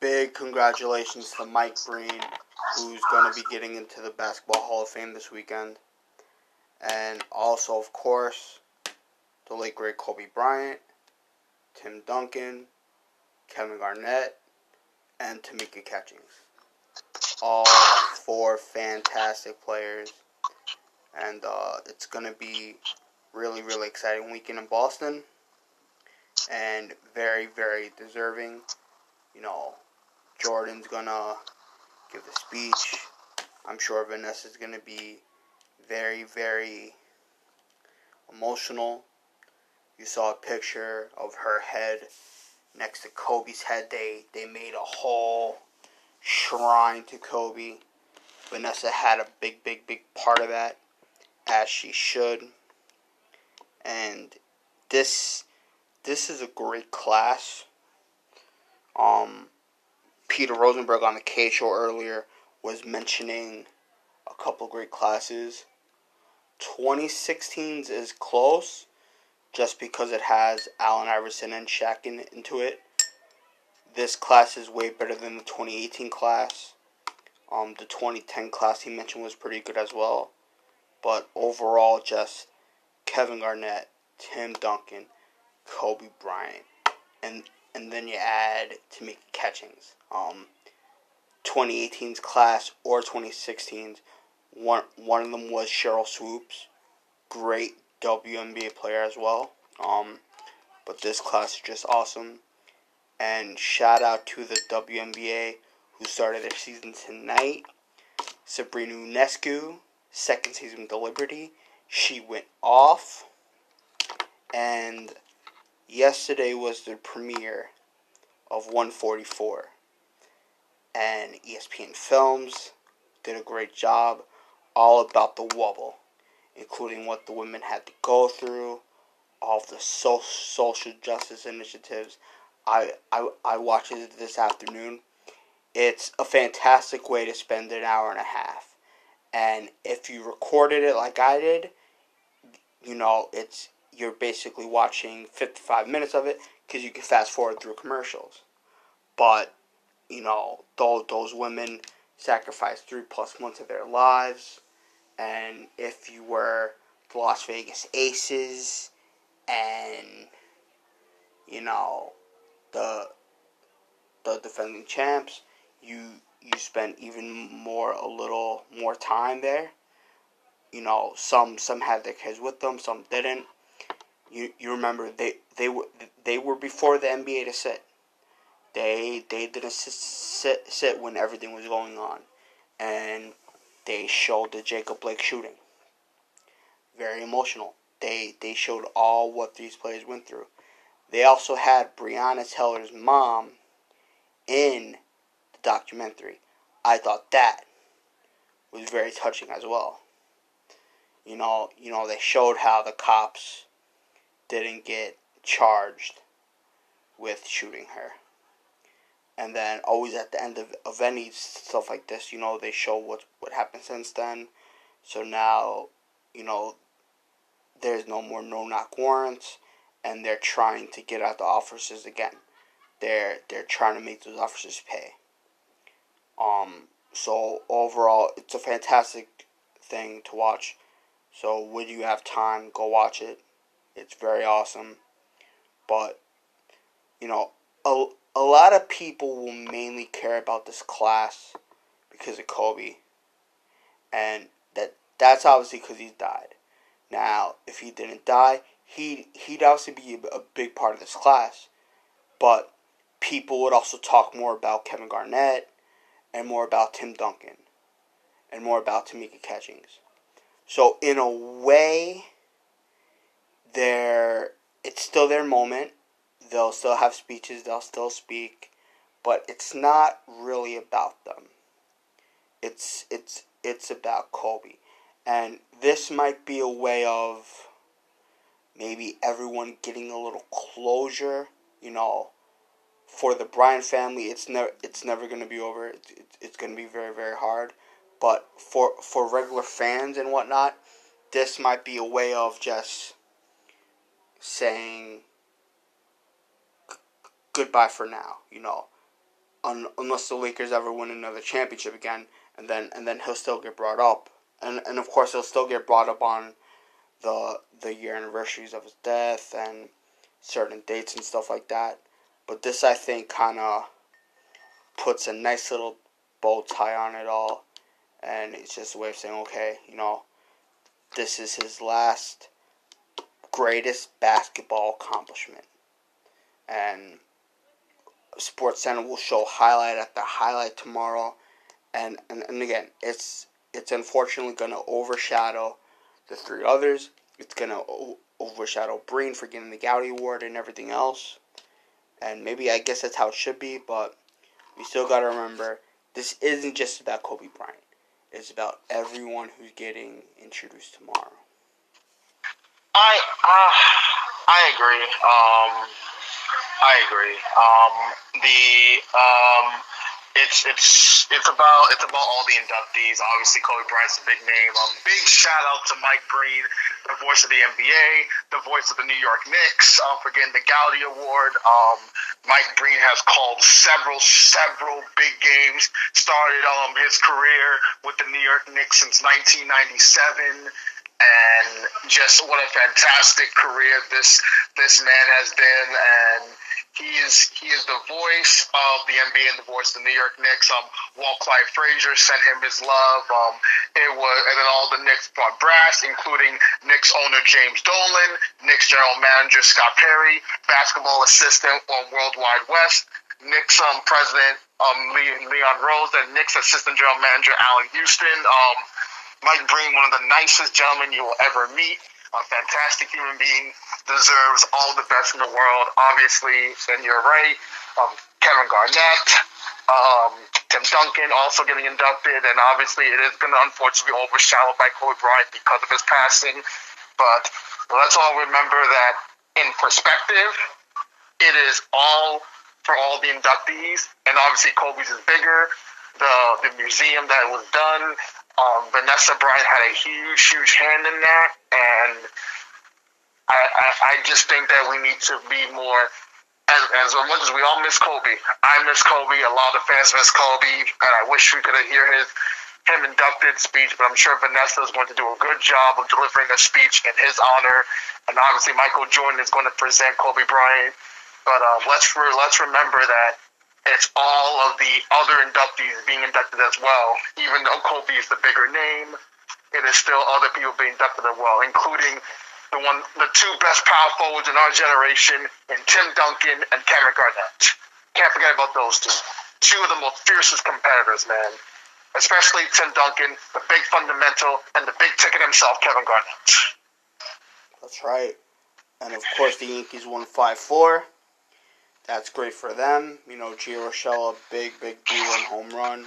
big congratulations to Mike Breen, who's going to be getting into the Basketball Hall of Fame this weekend. And also, of course, the late great Kobe Bryant, Tim Duncan, Kevin Garnett, and Tamika Catchings. All four fantastic players. And uh, it's going to be really, really exciting weekend in Boston. And very, very deserving. You know, Jordan's to give the speech. I'm sure Vanessa's to be very, very emotional. You saw a picture of her head next to Kobe's head. They they made a whole shrine to Kobe. Vanessa had a big, big, big part of that, as she should. And this this is a great class. Um, Peter Rosenberg on the K show earlier was mentioning a couple great classes. 2016's is close just because it has Allen Iverson and Shaq in, into it. This class is way better than the 2018 class. Um, the 2010 class he mentioned was pretty good as well. But overall, just Kevin Garnett, Tim Duncan, Kobe Bryant, and and then you add Tamika Catchings. Um, 2018's class or 2016's one one of them was Sheryl Swoopes, great WNBA player as well. Um, but this class is just awesome. And shout out to the WNBA who started their season tonight. Sabrina Ionescu, second season with the Liberty. She went off. And yesterday was the premiere of 144. And ESPN Films did a great job all about the wubble, including what the women had to go through, all the so- social justice initiatives. I, I, I watched it this afternoon. It's a fantastic way to spend an hour and a half. And if you recorded it like I did, you know, it's you're basically watching 55 minutes of it because you can fast forward through commercials. But, you know, those, those women sacrificed three plus months of their lives and if you were the Las Vegas Aces and you know the the defending champs, you you spent even more a little more time there. You know, some some had their kids with them, some didn't. You you remember they they were they were before the NBA to sit. They they didn't sit, sit sit when everything was going on, and they showed the Jacob Blake shooting. Very emotional. They they showed all what these players went through. They also had Breonna Taylor's mom in the documentary. I thought that was very touching as well. You know, you know they showed how the cops didn't get charged with shooting her and then always at the end of, of any stuff like this, you know, they show what what happened since then. So now, you know, there's no more no knock warrants, and they're trying to get out the officers again. They're they're trying to make those officers pay. Um. So overall, it's a fantastic thing to watch. So when you have time, go watch it. It's very awesome. But you know, a a lot of people will mainly care about this class because of Kobe, and that that's obviously because he died. Now, if he didn't die, he he'd obviously be a, big part of this class, but people would also talk more about Kevin Garnett and more about Tim Duncan and more about Tamika Catchings. So in a way, there it's still their moment they'll still have speeches, they'll still speak, but it's not really about them. It's it's it's about Kobe. And this might be a way of maybe everyone getting a little closure, you know, for the Bryant family, it's never it's never going to be over. It's, it's, it's going to be very very hard. But for for regular fans and whatnot, this might be a way of just saying goodbye for now. You know, un, unless the Lakers ever win another championship again, and then and then he'll still get brought up, and and of course he'll still get brought up on the the year anniversaries of his death and certain dates and stuff like that. But this I think kind of puts a nice little bow tie on it all, and it's just a way of saying, okay, you know, this is his last greatest basketball accomplishment, and Sports Center will show highlight after highlight tomorrow, and and, and again, it's it's unfortunately going to overshadow the three others. It's going to o- overshadow Breen for getting the Gowdy Award and everything else. And maybe I guess that's how it should be, but we still got to remember this isn't just about Kobe Bryant. It's about everyone who's getting introduced tomorrow. I uh, I agree. Um, I agree. Um, the um, it's it's it's about it's about all the inductees. Obviously, Kobe Bryant's a big name. Um, big shout out to Mike Breen, the voice of the NBA, the voice of the New York Knicks, um, for getting the Gowdy Award. Um, Mike Breen has called several several big games. Started um his career with the New York Knicks since 1997 and just what a fantastic career this this man has been and he is he is the voice of the NBA and the voice of the New York Knicks. Um, Walt Clyde Frazier sent him his love. Um, it was and then all the Knicks brought brass, including Knicks owner James Dolan, Knicks general manager Scott Perry, basketball assistant on World Wide Wes, Knicks um, president um, Leon Rose, and Knicks assistant general manager Allan Houston. Um, Mike Breen, one of the nicest gentlemen you will ever meet a fantastic human being, deserves all the best in the world. Obviously, and you're right, um, Kevin Garnett, um, Tim Duncan also getting inducted, and obviously it is going to unfortunately be overshadowed by Kobe Bryant because of his passing. But let's all remember that in perspective, it is all for all the inductees, and obviously Kobe's is bigger. The the museum that was done um, Vanessa Bryant had a huge, huge hand in that, and I, I, I just think that we need to be more. As, as much as we all miss Kobe, I miss Kobe. A lot of fans miss Kobe, and I wish we could have hear his him inducted speech. But I'm sure Vanessa is going to do a good job of delivering a speech in his honor, and obviously Michael Jordan is going to present Kobe Bryant. But uh, let's re- let's remember that it's all of the other inductees being inducted as well. Even though Kobe is the bigger name, it is still other people being inducted as well, including the one, the two best power forwards in our generation, in Tim Duncan and Kevin Garnett. Can't forget about those two. Two of the most fiercest competitors, man. Especially Tim Duncan, the big fundamental, and the big ticket himself, Kevin Garnett. That's right. And of course, the Yankees won 5 4 that's great for them. You know, Gio Urshela, big, big deal in home run.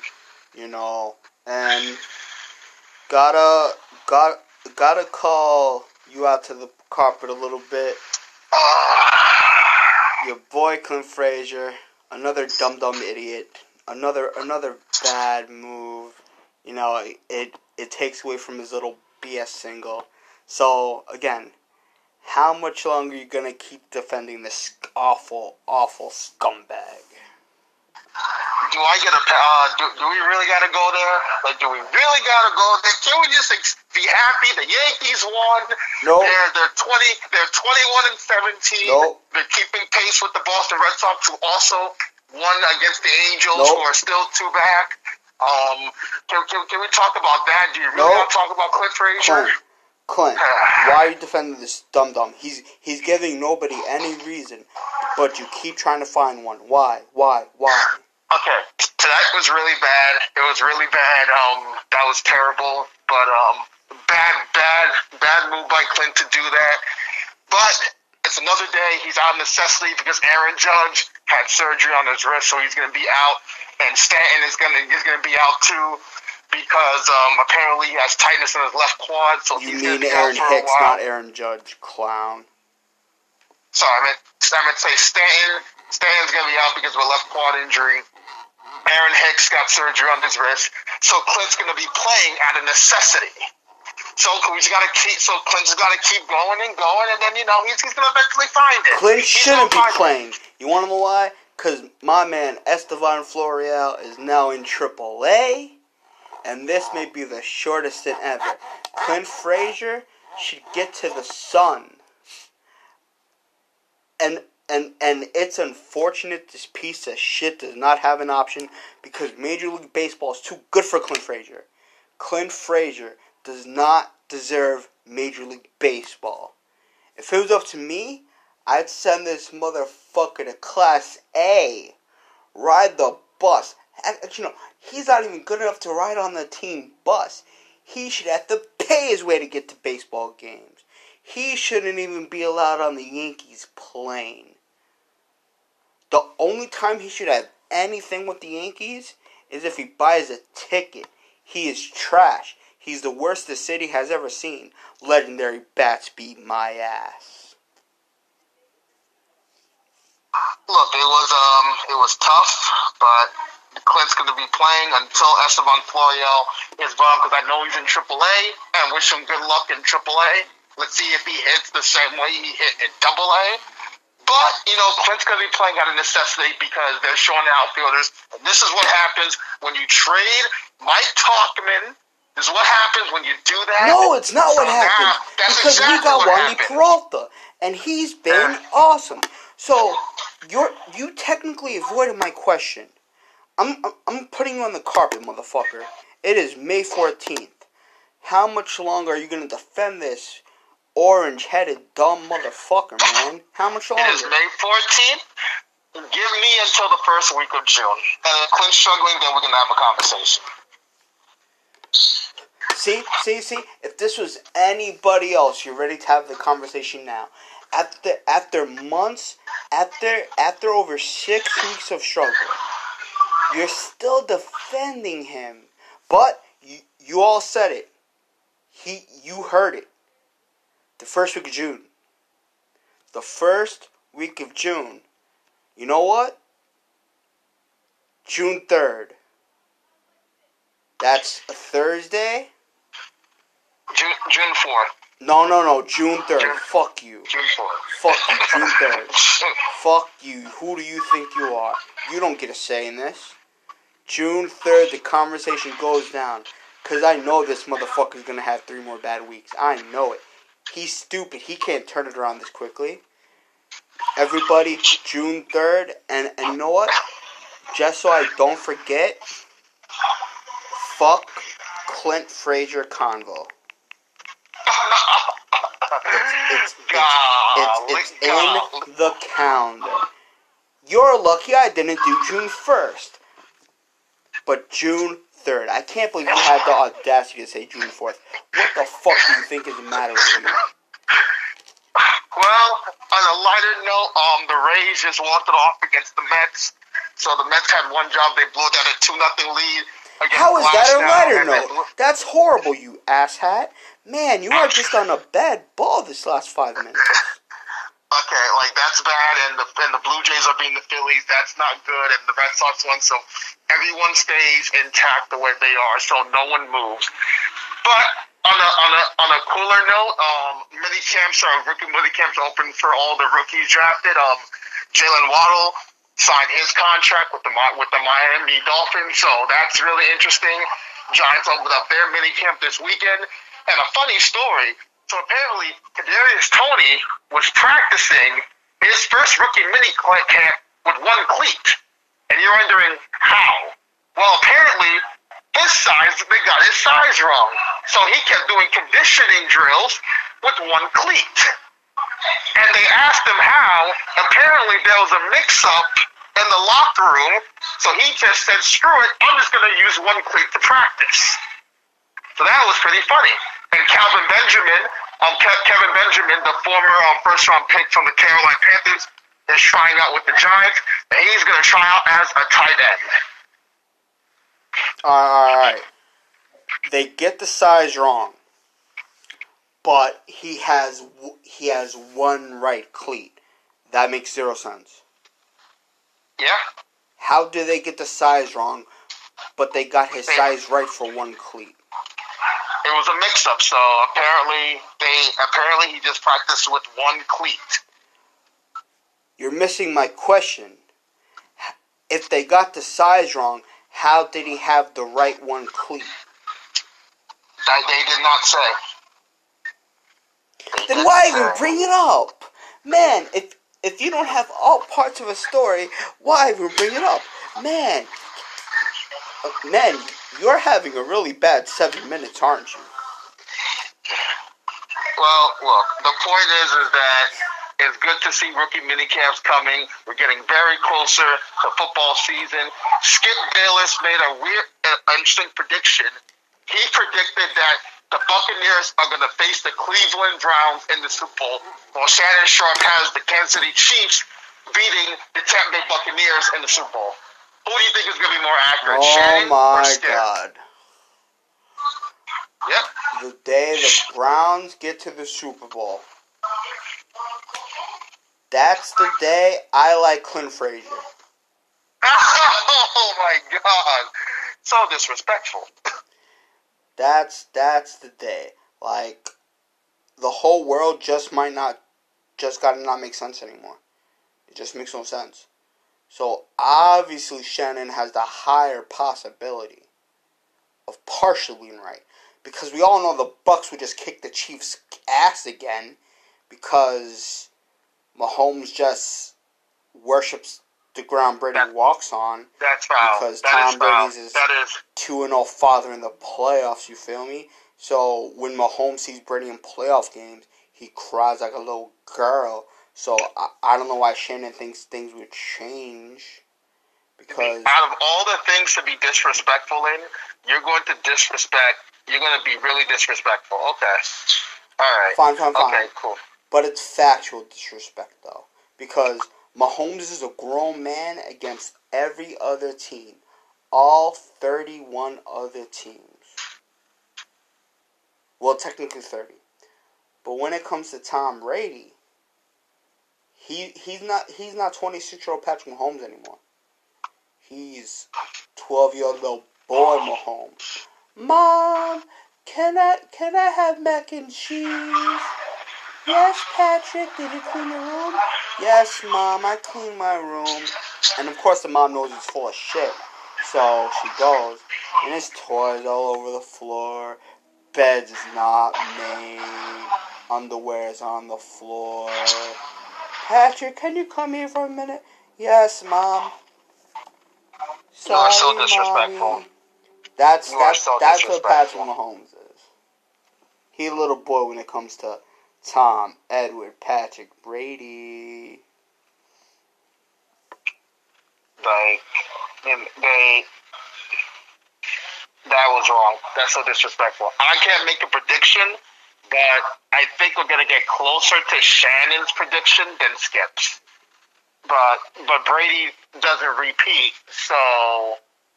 You know, and gotta, got, gotta call you out to the carpet a little bit. Your boy Clint Frazier, another dumb dumb idiot, another another bad move. You know, it it takes away from his little BS single. So again, how much longer are you gonna keep defending this awful, awful scumbag? Do I get a? Uh, do, do we really gotta go there? Like, do we really gotta go there? Can we just be happy the Yankees won? No. Nope. They're they're twenty. They're twenty one and seventeen. Nope. They're keeping pace with the Boston Red Sox, who also won against the Angels, nope. who are still two back. Um, can, can, can we talk about that? Do you really nope. want to talk about Clint Frazier? Clint, why are you defending this dum dum? He's he's giving nobody any reason, but you keep trying to find one. Why? Why? Why? Okay, tonight was really bad. It was really bad. Um, that was terrible. But um, bad, bad, bad move by Clint to do that. But it's another day. He's out of necessity because Aaron Judge had surgery on his wrist, so he's going to be out, and Stanton is going to is going to be out too because um, apparently he has tightness in his left quad. So you he's mean Aaron Hicks, not Aaron Judge, clown. Sorry, I meant I meant to say Stanton. Stanton's gonna be out because of a left quad injury. Aaron Hicks got surgery on his wrist, so Clint's gonna be playing out of necessity. So we just gotta keep. So Clint's gotta keep going and going, and then you know he's, he's gonna eventually find it. Clint he's shouldn't be playing. It. You want to know why? Because my man Estevan Florial is now in AAA, and this may be the shortest stint ever. Clint Frazier should get to the sun. And and and it's unfortunate this piece of shit does not have an option because Major League Baseball is too good for Clint Frazier. Clint Frazier does not deserve Major League Baseball. If it was up to me, I'd send this motherfucker to Class A. Ride the bus. Actually, no, he's not even good enough to ride on the team bus. He should have to pay his way to get to baseball games. He shouldn't even be allowed on the Yankees plane. The only time he should have anything with the Yankees is if he buys a ticket. He is trash. He's the worst the city has ever seen. Legendary bats beat my ass. Look, it was um, it was tough, but Clint's going to be playing until Estevan Florial is bum because I know he's in AAA and wish him good luck in AAA. Let's see if he hits the same way he hit in AA. But, you know, Clint's going to be playing out of necessity because they're showing the outfielders. And this is what happens when you trade Mike Tauchman. This is what happens when you do that. No, it's not So what happened. because exactly we got Wandy happened. Peralta, and he's been Yeah. awesome. So you're you technically avoided my question. I'm I'm- I'm putting you on the carpet, motherfucker. It is May fourteenth. How much longer are you gonna defend this orange-headed dumb motherfucker, man? How much longer? It is? May 14th. Give me until the first week of June. And if Clint's struggling, then we're going to have a conversation. See, see, see. If this was anybody else, you're ready to have the conversation now. After after months, after after over six weeks of struggle, you're still defending him. But you you all said it. He you heard it. The first week of June. The first week of June. You know what? June third. That's a Thursday. June, June 4th. No, no, no. June 3rd. June- Fuck you. June 4th. Fuck you. June 3rd. Fuck you. Who do you think you are? You don't get a say in this. June 3rd, the conversation goes down. Because I know this motherfucker's going to have three more bad weeks. I know it. He's stupid. He can't turn it around this quickly. Everybody, June 3rd. And, and you know what? Just so I don't forget, fuck Clint Frazier Convo. It's, it's, it's, it's in the calendar. You're lucky I didn't do June 1st. But June 3rd. I can't believe you had the audacity to say June 4th. What the fuck do you think is the matter with you? Well, on a lighter note, um, the Rays just walked it off against the Mets. So the Mets had one job. They blew that a 2 nothing lead. How is that a lighter note? That's horrible, you asshat. Man, you are just on a bad ball this last five minutes. Okay, like that's bad, and the and the Blue Jays are beating the Phillies. That's not good, and the Red Sox won. So everyone stays intact the way they are, so no one moves. But on a on a on a cooler note, um, mini camps are rookie mini camps open for all the rookies drafted. Um, Jaylen Waddle signed his contract with the with the Miami Dolphins, so that's really interesting. Giants opened up their mini camp this weekend, and a funny story. So apparently, Kadarius Toney was practicing his first rookie mini camp with one cleat, and you're wondering how. Well, apparently, his size they got his size wrong, so he kept doing conditioning drills with one cleat. And they asked him how. Apparently, there was a mix-up in the locker room, so he just said, "Screw it, I'm just going to use one cleat to practice." So that was pretty funny. And Calvin Benjamin, um, Ke- Kevin Benjamin, the former um, first round pick from the Carolina Panthers, is trying out with the Giants, and he's going to try out as a tight end. Alright. They get the size wrong. But he has w- he has one right cleat. That makes zero sense. Yeah. How do they get the size wrong, but they got his size right for one cleat? It was a mix-up, so apparently they apparently he just practiced with one cleat. You're missing my question. if they got the size wrong, how did he have the right one cleat? That they did not say. They Then why say. even bring it up? Man, if if you don't have all parts of a story, why even bring it up? Man, man, you're having a really bad seven minutes, aren't you? Well, look, the point is, is that it's good to see rookie minicamps coming. We're getting very closer to football season. Skip Bayless made a weird, uh, interesting prediction. He predicted that the Buccaneers are going to face the Cleveland Browns in the Super Bowl, while Shannon Sharpe has the Kansas City Chiefs beating the Tampa Bay Buccaneers in the Super Bowl. Who do you think is going to be more accurate, Oh Shannon my god. Yep. The day the Browns get to the Super Bowl. That's the day I like Clint Frazier. Oh my God! So disrespectful. That's that's the day. Like the whole world just might not just gotta not make sense anymore. It just makes no sense. So obviously Shannon has the higher possibility of partially being right. Because we all know the Bucs would just kick the Chiefs ass again because Mahomes just worships the ground Brady That- walks on. That's foul. Because That Tom. Brady's is- That is 2 and 0 father in the playoffs, you feel me? So when Mahomes sees Brady in playoff games, he cries like a little girl. So I, I don't know why Shannon thinks things would change. Because out of all the things to be disrespectful in, you're going to disrespect. You're going to be really disrespectful. Okay. All right. fine, fine, fine. Okay. Cool. But it's factual disrespect though. Because Mahomes is a grown man against every other team. All 31 other teams. Well, technically 30. But when it comes to Tom Brady, he he's not he's not 26 year old Patrick Mahomes anymore. He's 12 year old little boy Mahomes. Mom, can I can I have mac and cheese? Yes, Patrick. Did you clean your room? Yes, Mom. I cleaned my room. And of course, the mom knows he's full of shit. So she goes, and his toys all over the floor. Beds is not made. Underwear is on the floor. Patrick, can you come here for a minute? Yes, Mom. You are so Sorry, disrespectful. Mommy. That's You that's so that's what Patrick. Mahomes is. He a little boy when it comes to Tom, Edward, Patrick, Brady. Like they that was wrong. That's so disrespectful. I can't make a prediction, but I think we're gonna get closer to Shannon's prediction than Skip's. But but Brady doesn't repeat, so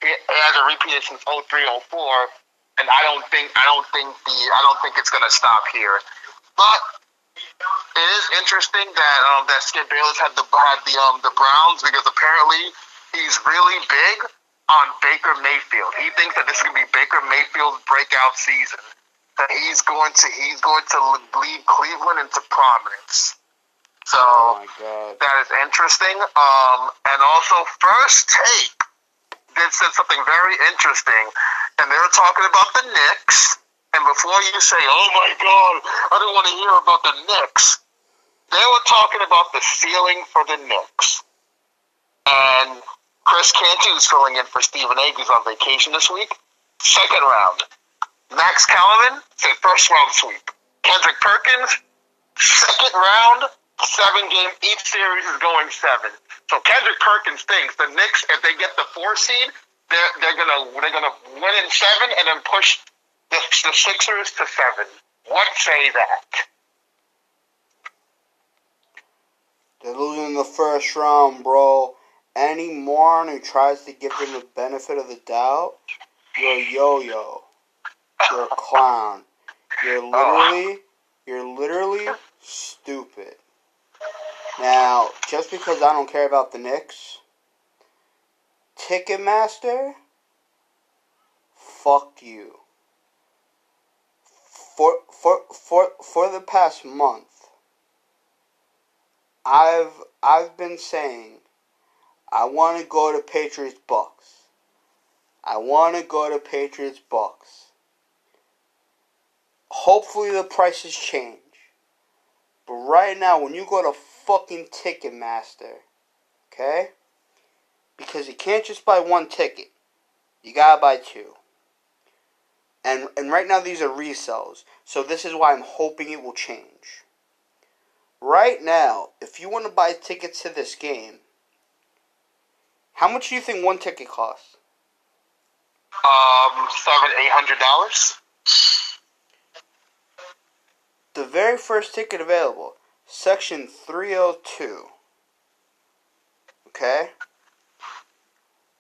he hasn't repeated since 03, 04, and I don't think I don't think the I don't think it's gonna stop here. But it is interesting that um, that Skip Bayless had the had the um the Browns because apparently he's really big on Baker Mayfield. He thinks that this is gonna be Baker Mayfield's breakout season. That he's going to he's going to lead Cleveland into prominence. So Oh that is interesting. Um, and also First Take did said something very interesting, and they were talking about the Knicks. And before you say, "Oh my God, I don't want to hear about the Knicks," they were talking about the ceiling for the Knicks. And Chris Canty is filling in for Stephen A. who's on vacation this week. Second round. Max Kellerman said first round sweep. Kendrick Perkins, second round, seven game. Each series is going seven. So Kendrick Perkins thinks the Knicks, if they get the four seed, they're they're gonna they're gonna win in seven and then push the, the Sixers to seven. What say that? They're losing in the first round, bro. Any moron who tries to give them the benefit of the doubt, you're a yo-yo. You're a clown. You're oh. literally, you're literally stupid. Now, just because I don't care about the Knicks, Ticketmaster, fuck you. For for for for the past month, I've I've been saying I want to go to Patriots Bucs. I want to go to Patriots Bucs. Hopefully the prices change. But right now, when you go to fucking Ticketmaster, okay? Because you can't just buy one ticket. You gotta buy two. And and right now these are resells. So this is why I'm hoping it will change. Right now, if you want to buy tickets to this game, how much do you think one ticket costs? Um, seven, eight hundred dollars. The very first ticket available, section 302. Okay?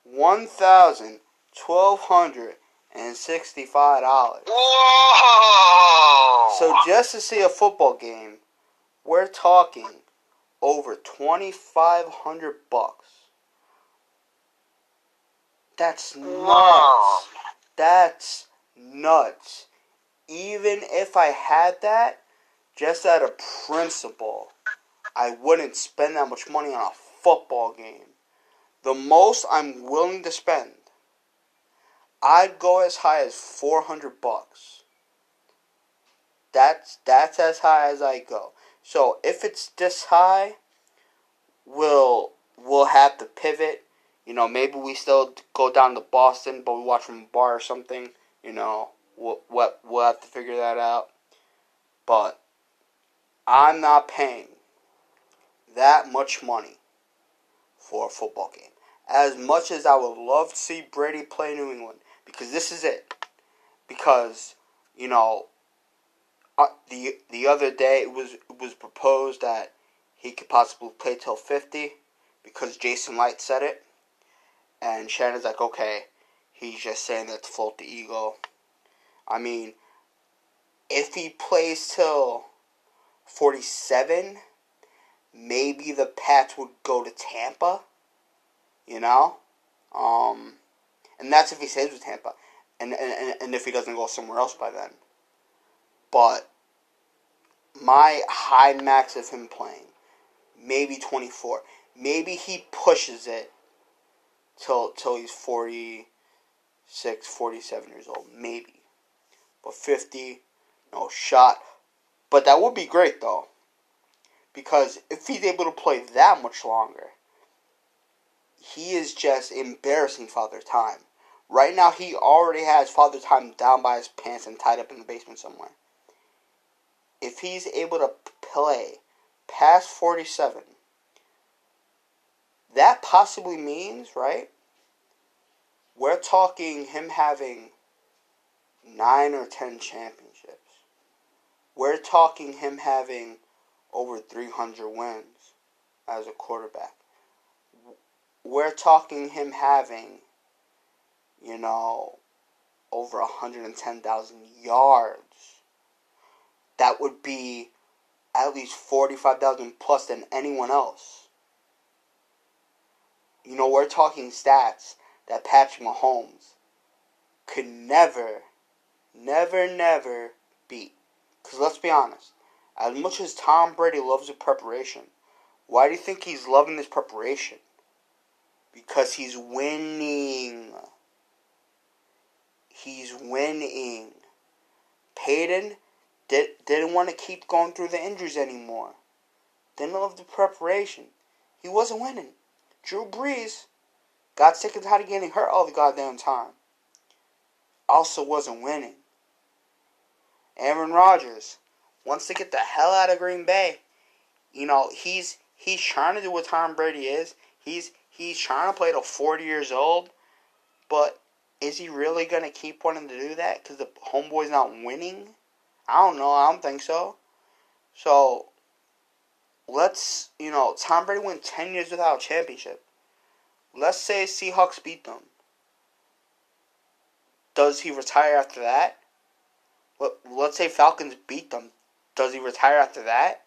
One thousand twelve hundred and sixty-five dollars. Whoa! So just to see a football game, we're talking over twenty-five hundred bucks. That's nuts. Wow. That's nuts. Even if I had that, just out of principle, I wouldn't spend that much money on a football game. The most I'm willing to spend, I'd go as high as 400 bucks. That's that's as high as I go. So if it's this high, we'll we'll have to pivot. You know, maybe we still go down to Boston, but we watch from a bar or something. You know, what what we'll have to figure that out. But I'm not paying that much money for a football game. As much as I would love to see Brady play New England, because this is it. Because you know, uh, the the other day it was it was proposed that he could possibly play till fifty, because Jason Light said it, and Shannon's like, okay, he's just saying that to float the ego. I mean, if he plays till forty seven, maybe the Pats would go to Tampa. You know, um, and that's if he stays with Tampa, and and and if he doesn't go somewhere else by then. But my high max of him playing, maybe twenty four. Maybe he pushes it till till he's 46, 47 years old, maybe. But 50, no shot. But that would be great though. Because if he's able to play that much longer, he is just embarrassing Father Time. Right now, he already has Father Time down by his pants and tied up in the basement somewhere. If he's able to play past 47, that possibly means, right? We're talking him having nine or ten championships. We're talking him having over 300 wins as a quarterback. We're talking him having, you know, over 110,000 yards. That would be at least 45,000 plus than anyone else. You know, we're talking stats that Patrick Mahomes could never, never, never beat. Because let's be honest, as much as Tom Brady loves the preparation, why do you think he's loving this preparation? Because he's winning. He's winning. Peyton did, didn't want to keep going through the injuries anymore. Didn't love the preparation. He wasn't winning. Drew Brees got sick and tired of getting hurt all the goddamn time. Also wasn't winning. Aaron Rodgers wants to get the hell out of Green Bay. You know, he's he's trying to do what Tom Brady is. He's he's trying to play till 40 years old, but is he really going to keep wanting to do that because the homeboy's not winning? I don't know. I don't think so. So, let's, you know, Tom Brady went 10 years without a championship. Let's say Seahawks beat them. Does he retire after that? Let, let's say Falcons beat them. Does he retire after that?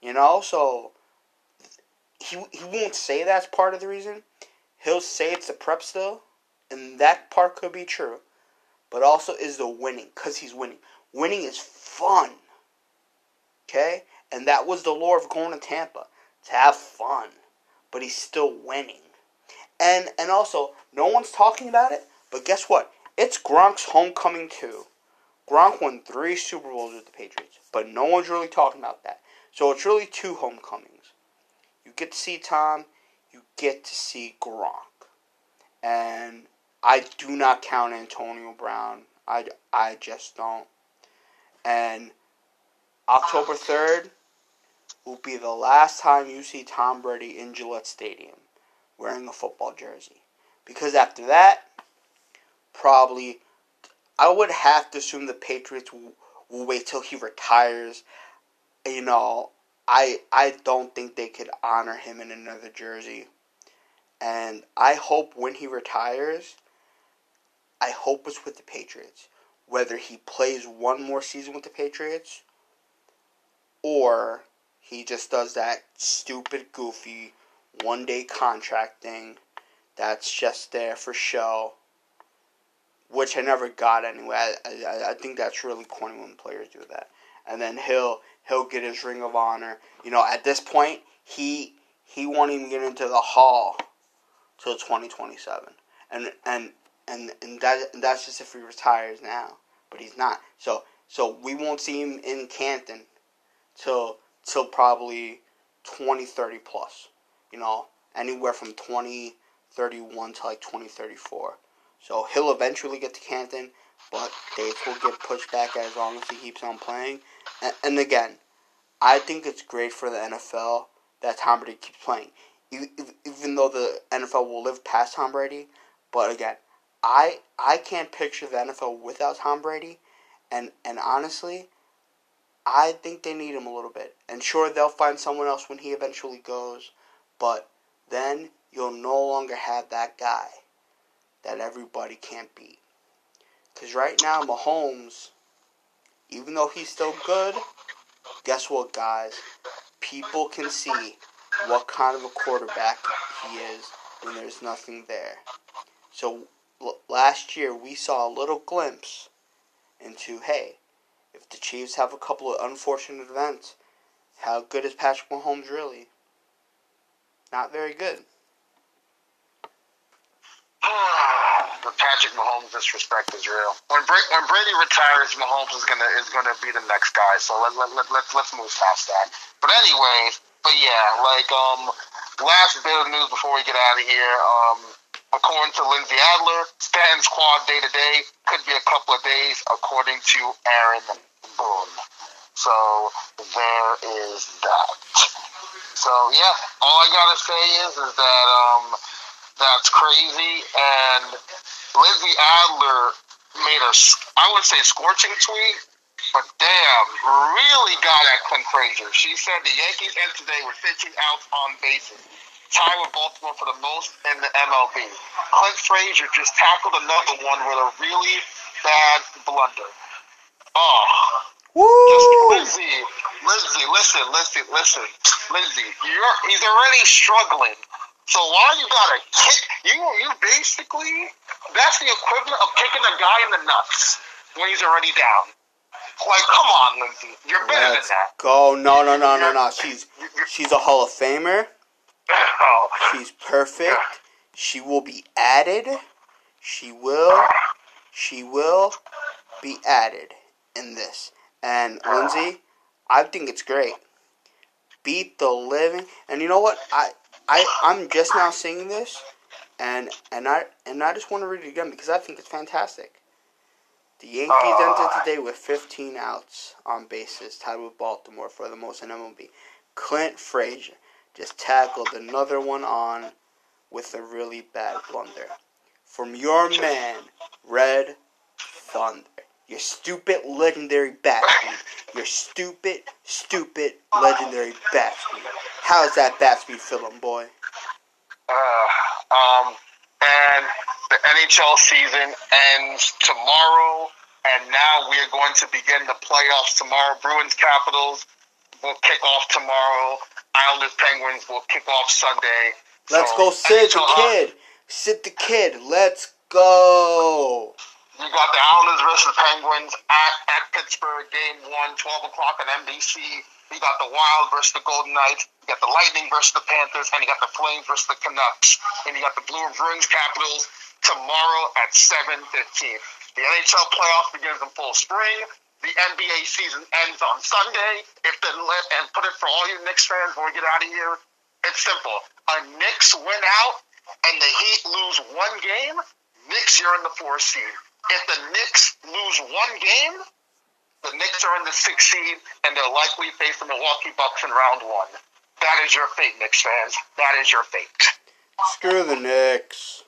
You know, so he he won't say that's part of the reason. He'll say it's the prep still, and that part could be true. But also is the winning, because he's winning. Winning is fun. Okay? And that was the lure of going to Tampa. To have fun. but he's still winning. And and also, no one's talking about it, but guess what? It's Gronk's homecoming too. Gronk won three Super Bowls with the Patriots, but no one's really talking about that. So it's really two homecomings. You get to see Tom, you get to see Gronk. And I do not count Antonio Brown. I, I just don't. And October 3rd will be the last time you see Tom Brady in Gillette Stadium wearing a football jersey. Because after that, probably, I would have to assume the Patriots will, wait till he retires. You know, I I don't think they could honor him in another jersey. And I hope when he retires, I hope it's with the Patriots. Whether he plays one more season with the Patriots or he just does that stupid, goofy one day contract thing that's just there for show, which I never got anyway. I, I, I think that's really corny when players do that. And then he'll he'll get his ring of honor. You know, at this point, he he won't even get into the hall till 2027. And and and and that that's just if he retires now, but he's not. So so we won't see him in Canton till till probably 2030 plus. You know, anywhere from 2031 to like 2034. So he'll eventually get to Canton, but dates will get pushed back as long as he keeps on playing. And, and again, I think it's great for the NFL that Tom Brady keeps playing. Even though the NFL will live past Tom Brady, but again, I I can't picture the NFL without Tom Brady, and and honestly, I think they need him a little bit. And sure, they'll find someone else when he eventually goes, but then you'll no longer have that guy that everybody can't beat. Because right now, Mahomes, even though he's still good, guess what, guys? People can see what kind of a quarterback he is when there's nothing there. So l- last year, we saw a little glimpse into hey, if the Chiefs have a couple of unfortunate events, how good is Patrick Mahomes really? Not very good. the Patrick Mahomes disrespect is real. When when Brady retires, Mahomes is gonna is gonna be the next guy. So let let let let's let's move past that. But anyways, but yeah, like um, last bit of news before we get out of here. Um, according to Lindsey Adler, Stanton's quad day to day could be a couple of days, according to Aaron Boone. So there is that. So yeah, all I gotta say is is that um that's crazy and Lindsey Adler made a I would say scorching tweet, but damn, really got at Clint Frazier. She said the Yankees end today with 15 outs on bases. Tied with Baltimore for the most in the MLB. Clint Frazier just tackled another one with a really bad blunder. Oh, Woo! just Lindsay, Lindsay, listen, listen, listen, Lindsay, you're he's already struggling. So why you gotta kick? You you basically that's the equivalent of kicking a guy in the nuts when he's already down. Like, come on, Lindsay, you're better Let's than that. go. No, no, no, no, no. She's she's a Hall of Famer. Oh, She's perfect. She will be added. She will. She will be added in this. And Lindsay, I think it's great. Beat the living. And you know what? I I I'm just now seeing this, and and I and I just want to read it again because I think it's fantastic. The Yankees entered oh. today with 15 outs on bases, tied with Baltimore for the most in MLB. Clint Frazier just tackled another one on with a really bad blunder. From your man, Red Thunder. Your stupid legendary bat speed. Your stupid, stupid legendary bat speed. How's that bat speed feeling, boy? Uh, um, and the NHL season ends tomorrow, and now we are going to begin the playoffs tomorrow. Bruins Capitals will kick off tomorrow. Islanders Penguins will kick off Sunday. Let's So, go Sid the kid. Sid the kid. Let's go. You got the Islanders versus the Penguins at, at Pittsburgh, game one, 12 o'clock on NBC. You got the Wild versus the Golden Knights. You got the Lightning versus the Panthers, and you got the Flames versus the Canucks, and you got the Blue Bruins Capitals tomorrow at 7:15. The NHL playoffs begins in full spring. The NBA season ends on Sunday. If the and put it for all you Knicks fans before we get out of here, it's simple. A Knicks win out and the Heat lose one game, Knicks you're in the four seed. If the Knicks lose one game, the Knicks are in the sixth seed and they'll likely face the Milwaukee Bucks in round one. That is your fate, Knicks fans. That is your fate. Screw the Knicks.